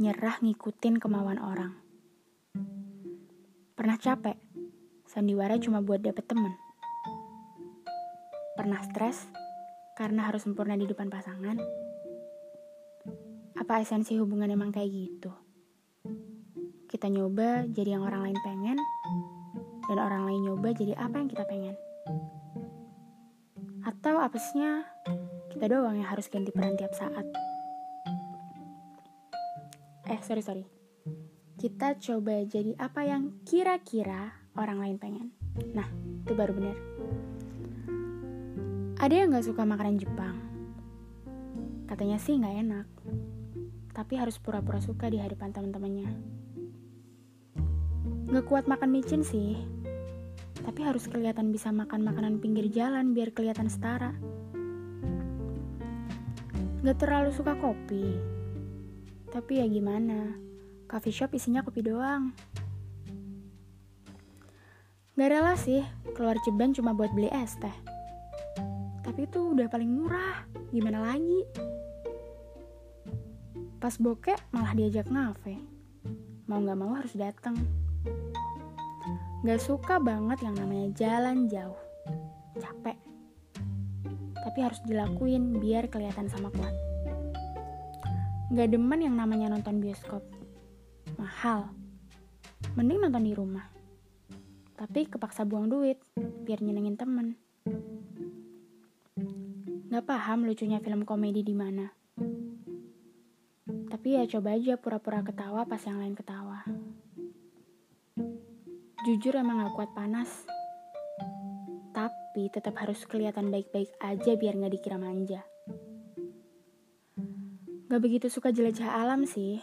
nyerah ngikutin kemauan orang. Pernah capek, sandiwara cuma buat dapet temen. Pernah stres, karena harus sempurna di depan pasangan. Apa esensi hubungan emang kayak gitu? Kita nyoba jadi yang orang lain pengen, dan orang lain nyoba jadi apa yang kita pengen. Atau apesnya, kita doang yang harus ganti peran tiap saat. Eh, sorry, sorry. Kita coba jadi apa yang kira-kira orang lain pengen. Nah, itu baru bener. Ada yang gak suka makanan Jepang. Katanya sih gak enak. Tapi harus pura-pura suka di hadapan teman-temannya. Gak kuat makan micin sih. Tapi harus kelihatan bisa makan makanan pinggir jalan biar kelihatan setara. Gak terlalu suka kopi. Tapi ya gimana, coffee shop isinya kopi doang. Gak rela sih keluar ceban cuma buat beli es teh. Tapi itu udah paling murah, gimana lagi? Pas bokeh malah diajak ngafe. Mau gak mau harus datang. Gak suka banget yang namanya jalan jauh. Capek. Tapi harus dilakuin biar kelihatan sama kuat. Gak demen yang namanya nonton bioskop. Mahal. Mending nonton di rumah. Tapi kepaksa buang duit biar nyenengin temen. Gak paham lucunya film komedi di mana. Tapi ya coba aja pura-pura ketawa pas yang lain ketawa. Jujur emang gak kuat panas. Tapi tetap harus kelihatan baik-baik aja biar gak dikira manja. Gak begitu suka jelajah alam sih.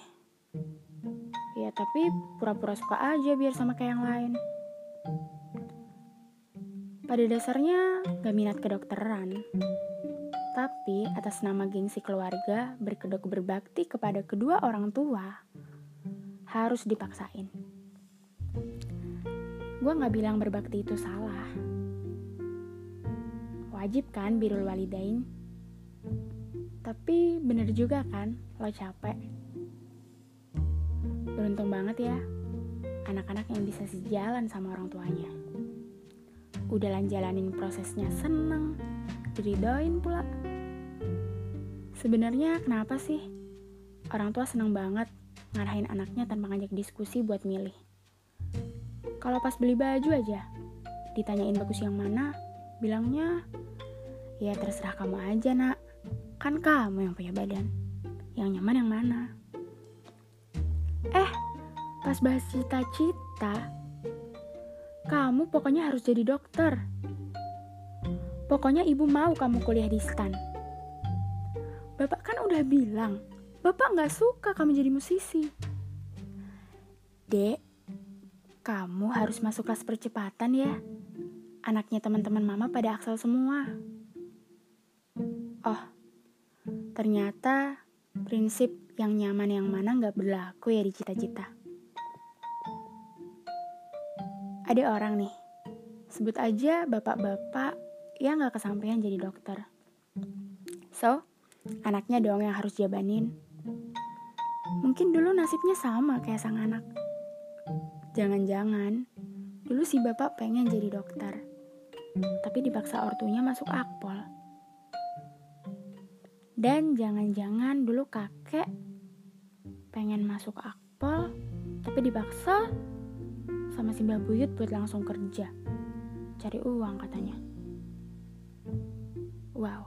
Ya tapi pura-pura suka aja biar sama kayak yang lain. Pada dasarnya gak minat kedokteran. Tapi atas nama gengsi keluarga berkedok berbakti kepada kedua orang tua harus dipaksain. Gue gak bilang berbakti itu salah. Wajib kan birul walidain? Tapi bener juga kan lo capek. Beruntung banget ya anak-anak yang bisa sejalan sama orang tuanya. Udah jalanin prosesnya seneng, diridoin pula. Sebenarnya kenapa sih orang tua seneng banget ngarahin anaknya tanpa ngajak diskusi buat milih? Kalau pas beli baju aja, ditanyain bagus yang mana, bilangnya, ya terserah kamu aja nak, kan kamu yang punya badan, yang nyaman yang mana. Eh, pas bahas cita-cita, kamu pokoknya harus jadi dokter. Pokoknya ibu mau kamu kuliah di STAN. Bapak kan udah bilang, bapak nggak suka kamu jadi musisi. Dek, kamu harus masuk kelas percepatan ya. Anaknya teman-teman mama pada aksal semua. Oh, ternyata prinsip yang nyaman yang mana nggak berlaku ya di cita-cita. Ada orang nih, sebut aja bapak-bapak yang nggak kesampaian jadi dokter. So, anaknya dong yang harus jabanin. Mungkin dulu nasibnya sama kayak sang anak. Jangan-jangan dulu si bapak pengen jadi dokter, tapi dipaksa ortunya masuk akpol. Dan jangan-jangan dulu kakek pengen masuk akpol, tapi dipaksa sama si Mbak Buyut buat langsung kerja. Cari uang katanya. Wow.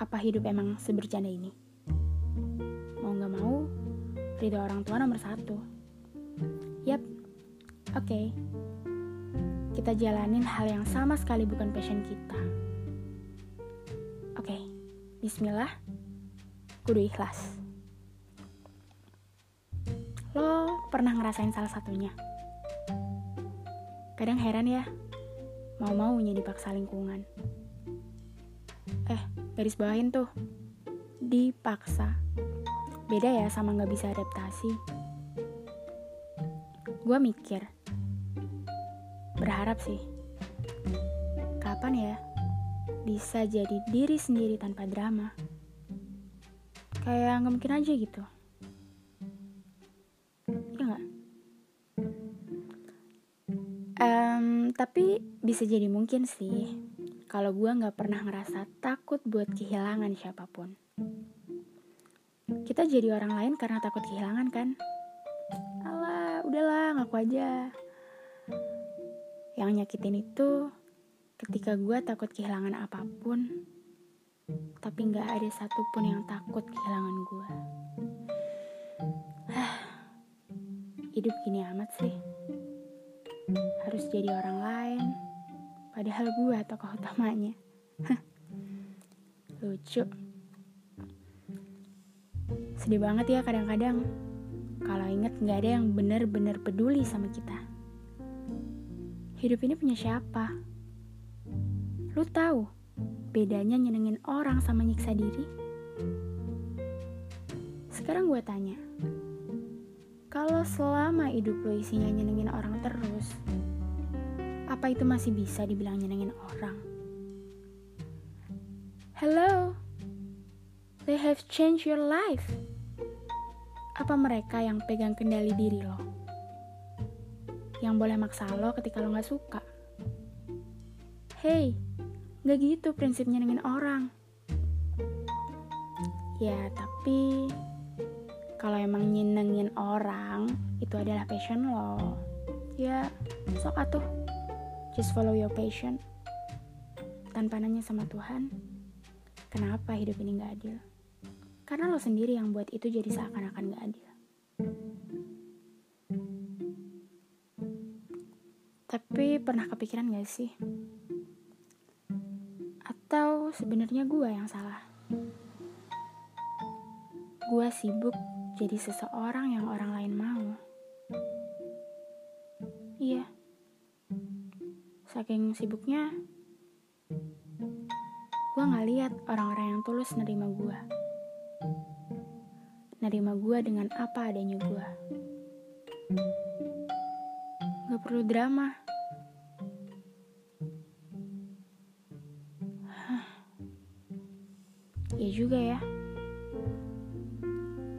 Apa hidup emang sebercanda ini? Mau gak mau, ridho orang tua nomor satu. Yap, oke. Okay. Kita jalanin hal yang sama sekali bukan passion kita. Bismillah. Kudu ikhlas. Lo pernah ngerasain salah satunya? Kadang heran ya, mau-maunya dipaksa lingkungan. Eh, garis bawahin tuh. Dipaksa. Beda ya sama gak bisa adaptasi. Gue mikir, berharap sih, kapan ya bisa jadi diri sendiri tanpa drama. Kayak nggak mungkin aja gitu. Iya nggak? Um, tapi bisa jadi mungkin sih kalau gue nggak pernah ngerasa takut buat kehilangan siapa pun. Kita jadi orang lain karena takut kehilangan kan? Alah, udahlah ngaku aja. Yang nyakitin itu ketika gue takut kehilangan apa pun, tapi nggak ada satupun yang takut kehilangan gue. Hidup gini amat sih. Harus jadi orang lain, padahal gue tokoh utamanya. Lucu. Sedih banget ya kadang-kadang kalau inget nggak ada yang benar-benar peduli sama kita. Hidup ini punya siapa? Lu tahu bedanya nyenengin orang sama nyiksa diri? Sekarang gue tanya, kalau selama hidup lo isinya nyenengin orang terus, apa itu masih bisa dibilang nyenengin orang? Hello, they have changed your life. Apa mereka yang pegang kendali diri lo? Yang boleh maksa lo ketika lo gak suka? Hey, gak gitu prinsip nyenengin orang. Ya, tapi kalau emang nyenengin orang itu adalah passion lo, ya sok atuh. Just follow your passion. Tanpa nanya sama Tuhan, kenapa hidup ini gak adil? Karena lo sendiri yang buat itu jadi seakan-akan gak adil. Tapi pernah kepikiran gak sih? Atau sebenarnya gue yang salah? Gue sibuk jadi seseorang yang orang lain mau. Iya. Saking sibuknya, gue gak lihat orang-orang yang tulus nerima gue nerima gue dengan apa adanya gue. Gak perlu drama. Iya juga ya.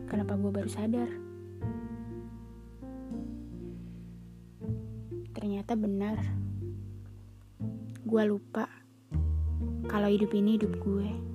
Kenapa gue baru sadar? Ternyata benar. Gue lupa kalau hidup ini hidup gue.